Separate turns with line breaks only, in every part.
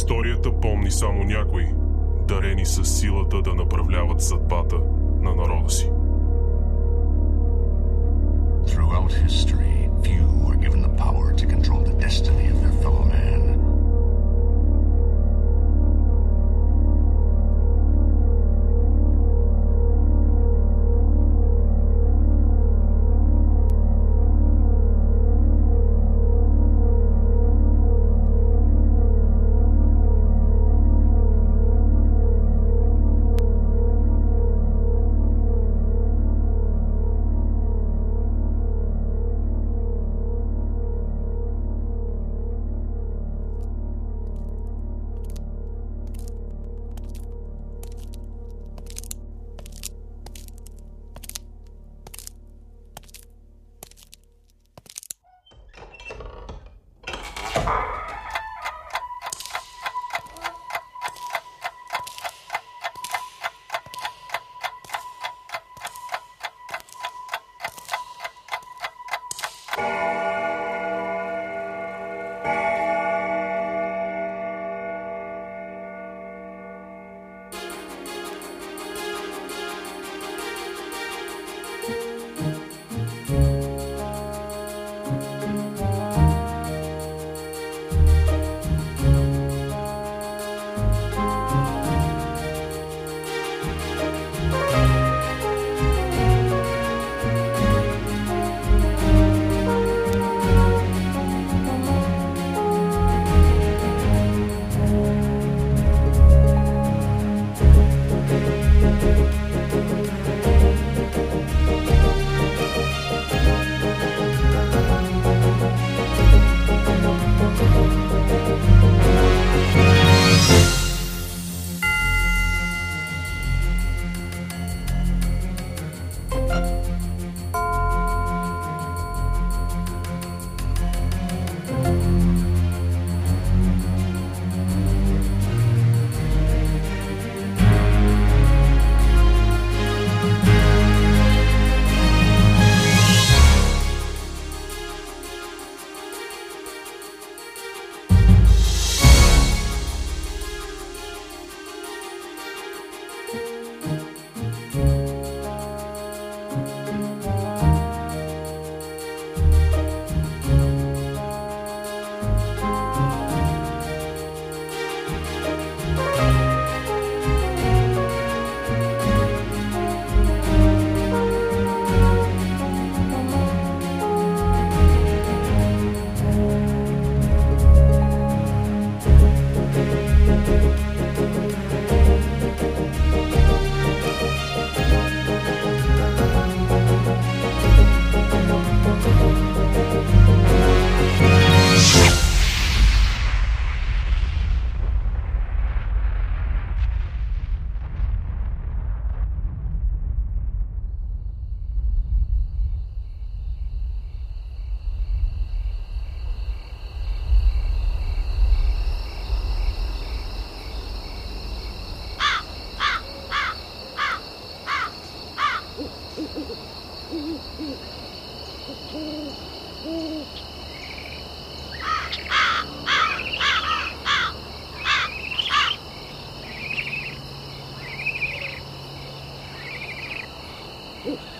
Историята помни само някои, дарени с силата да направляват съдбата на народа си.
Throughout history, few were given the power to control the destiny of their fellow man.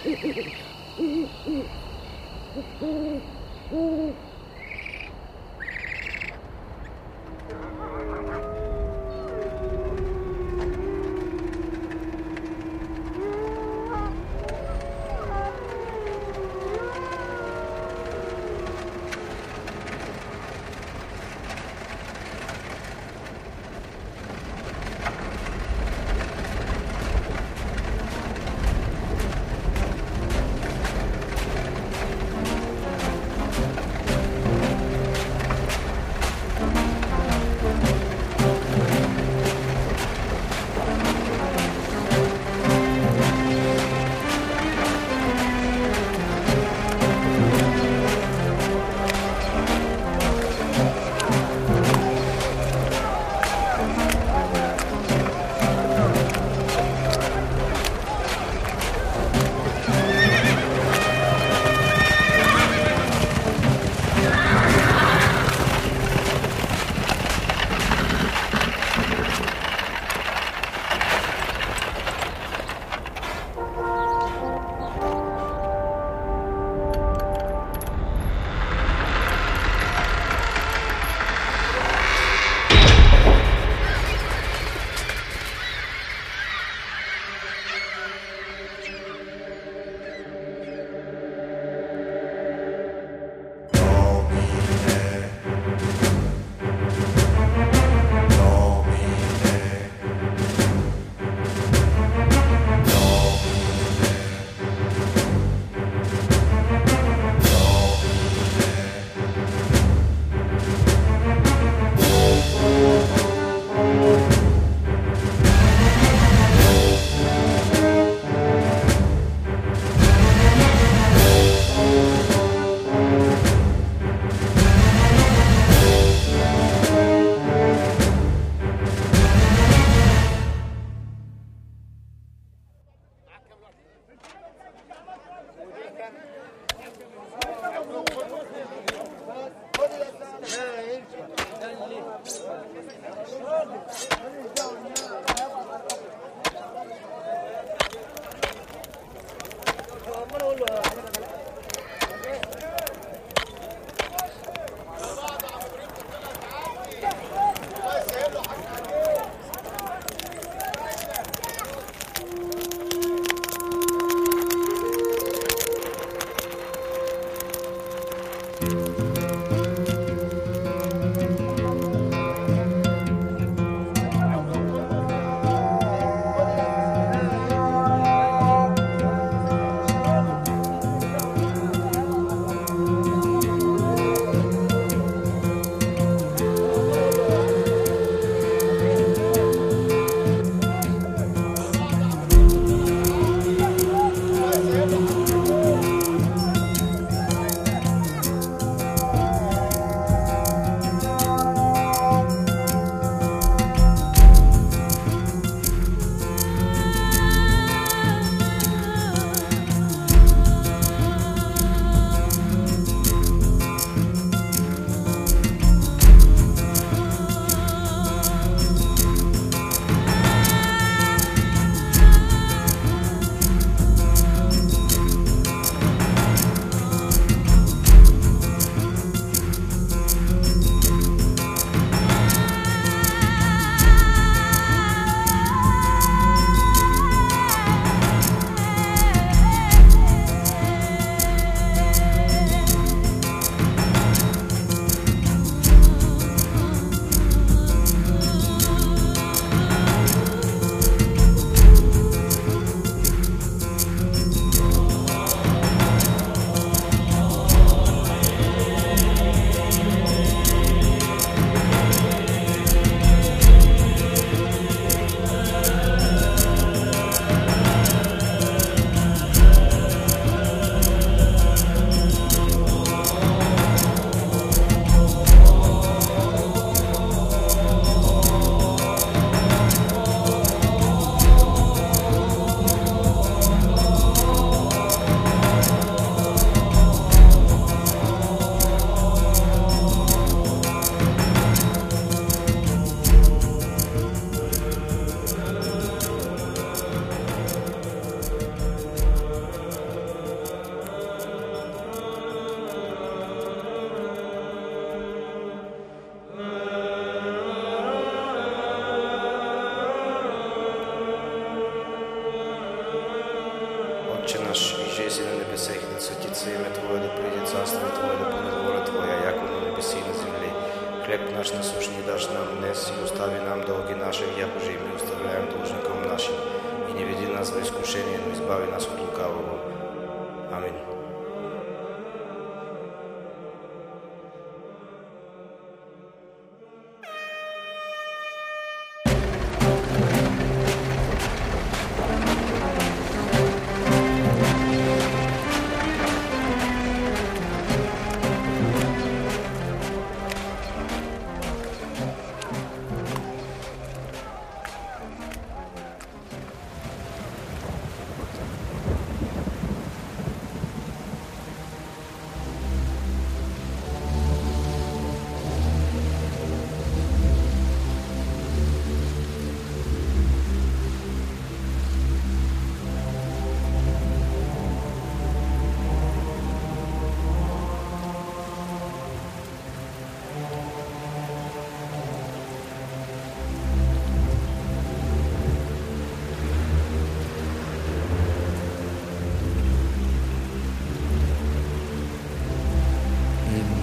Mm-hmm.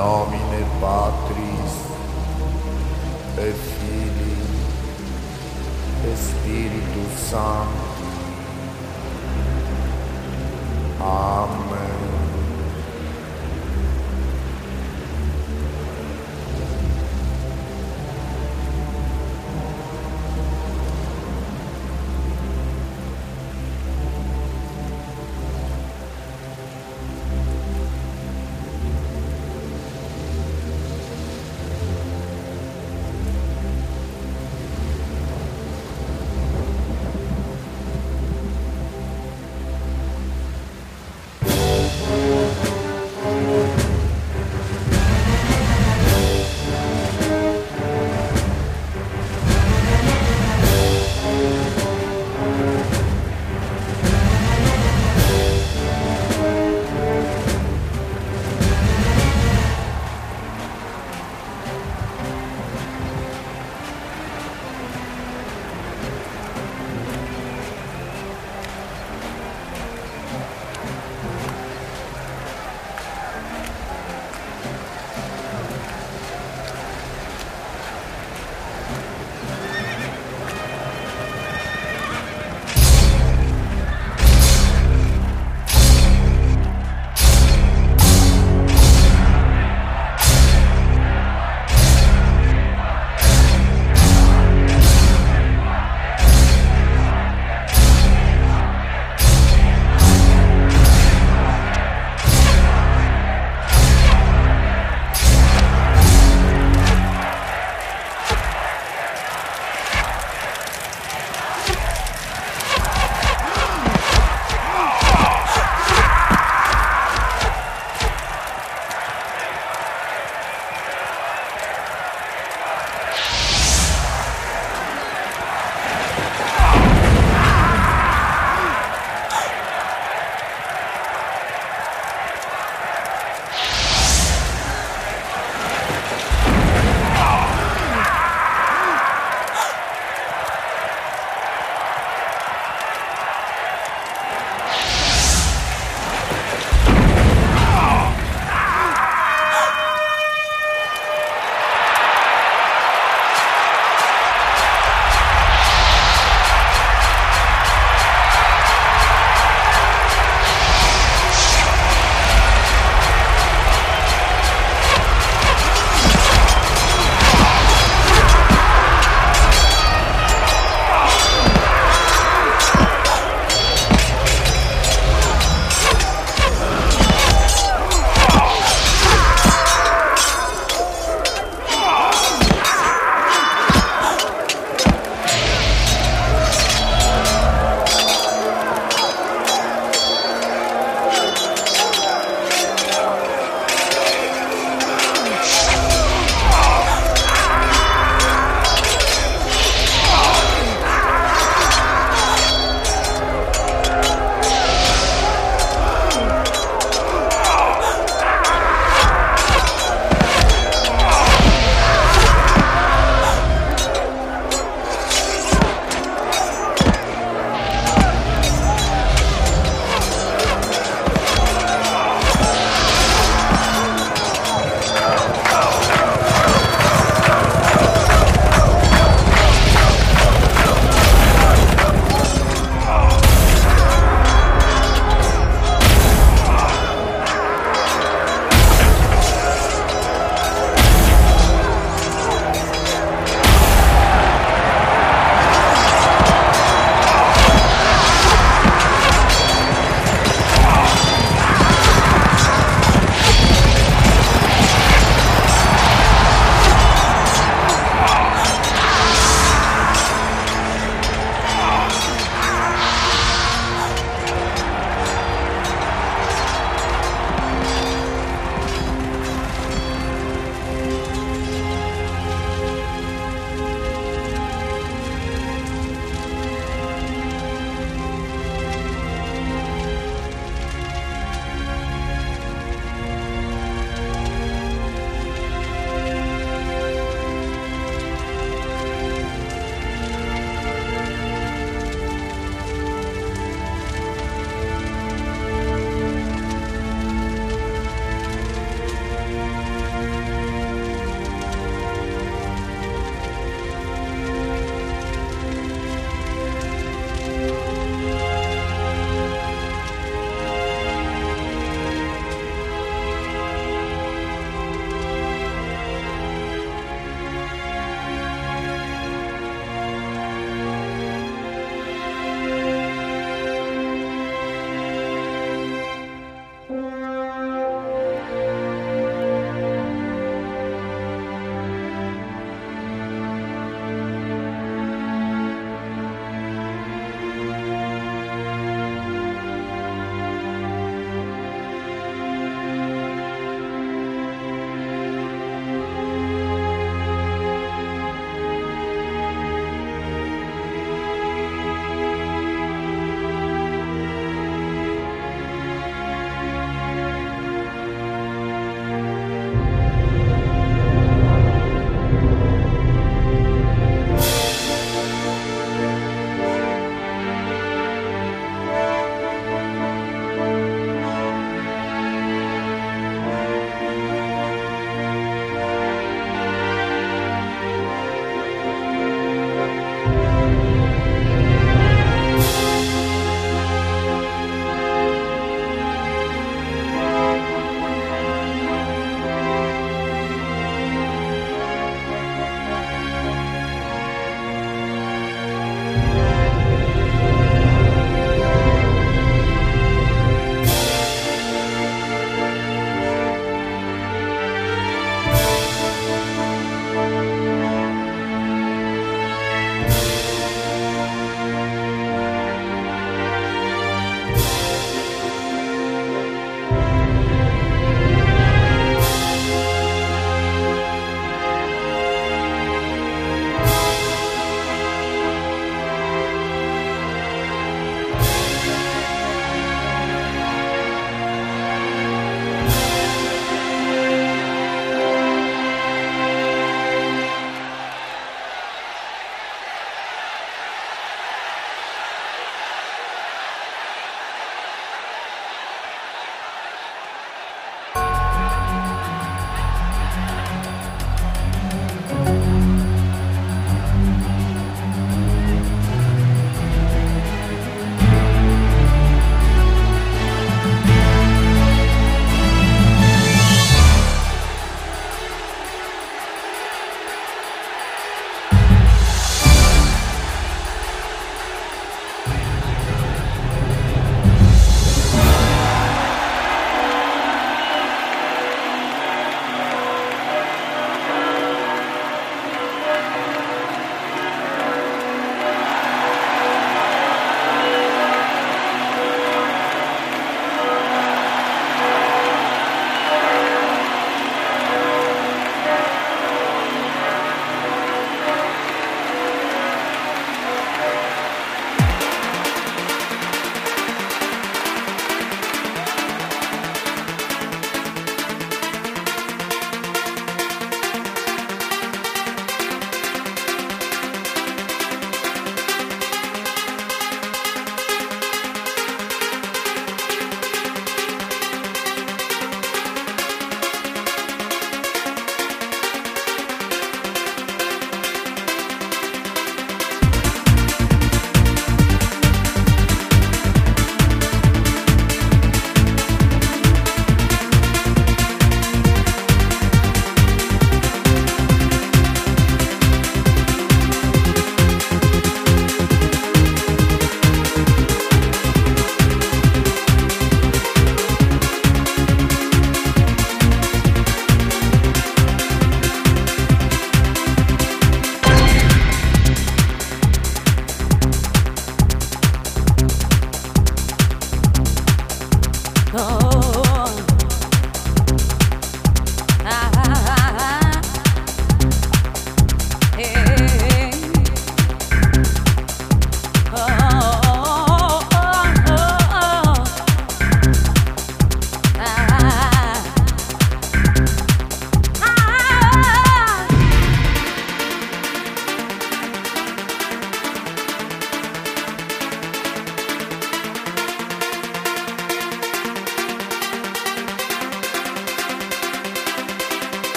nomine Patris e Filii e Spiritus Sancti. Amen.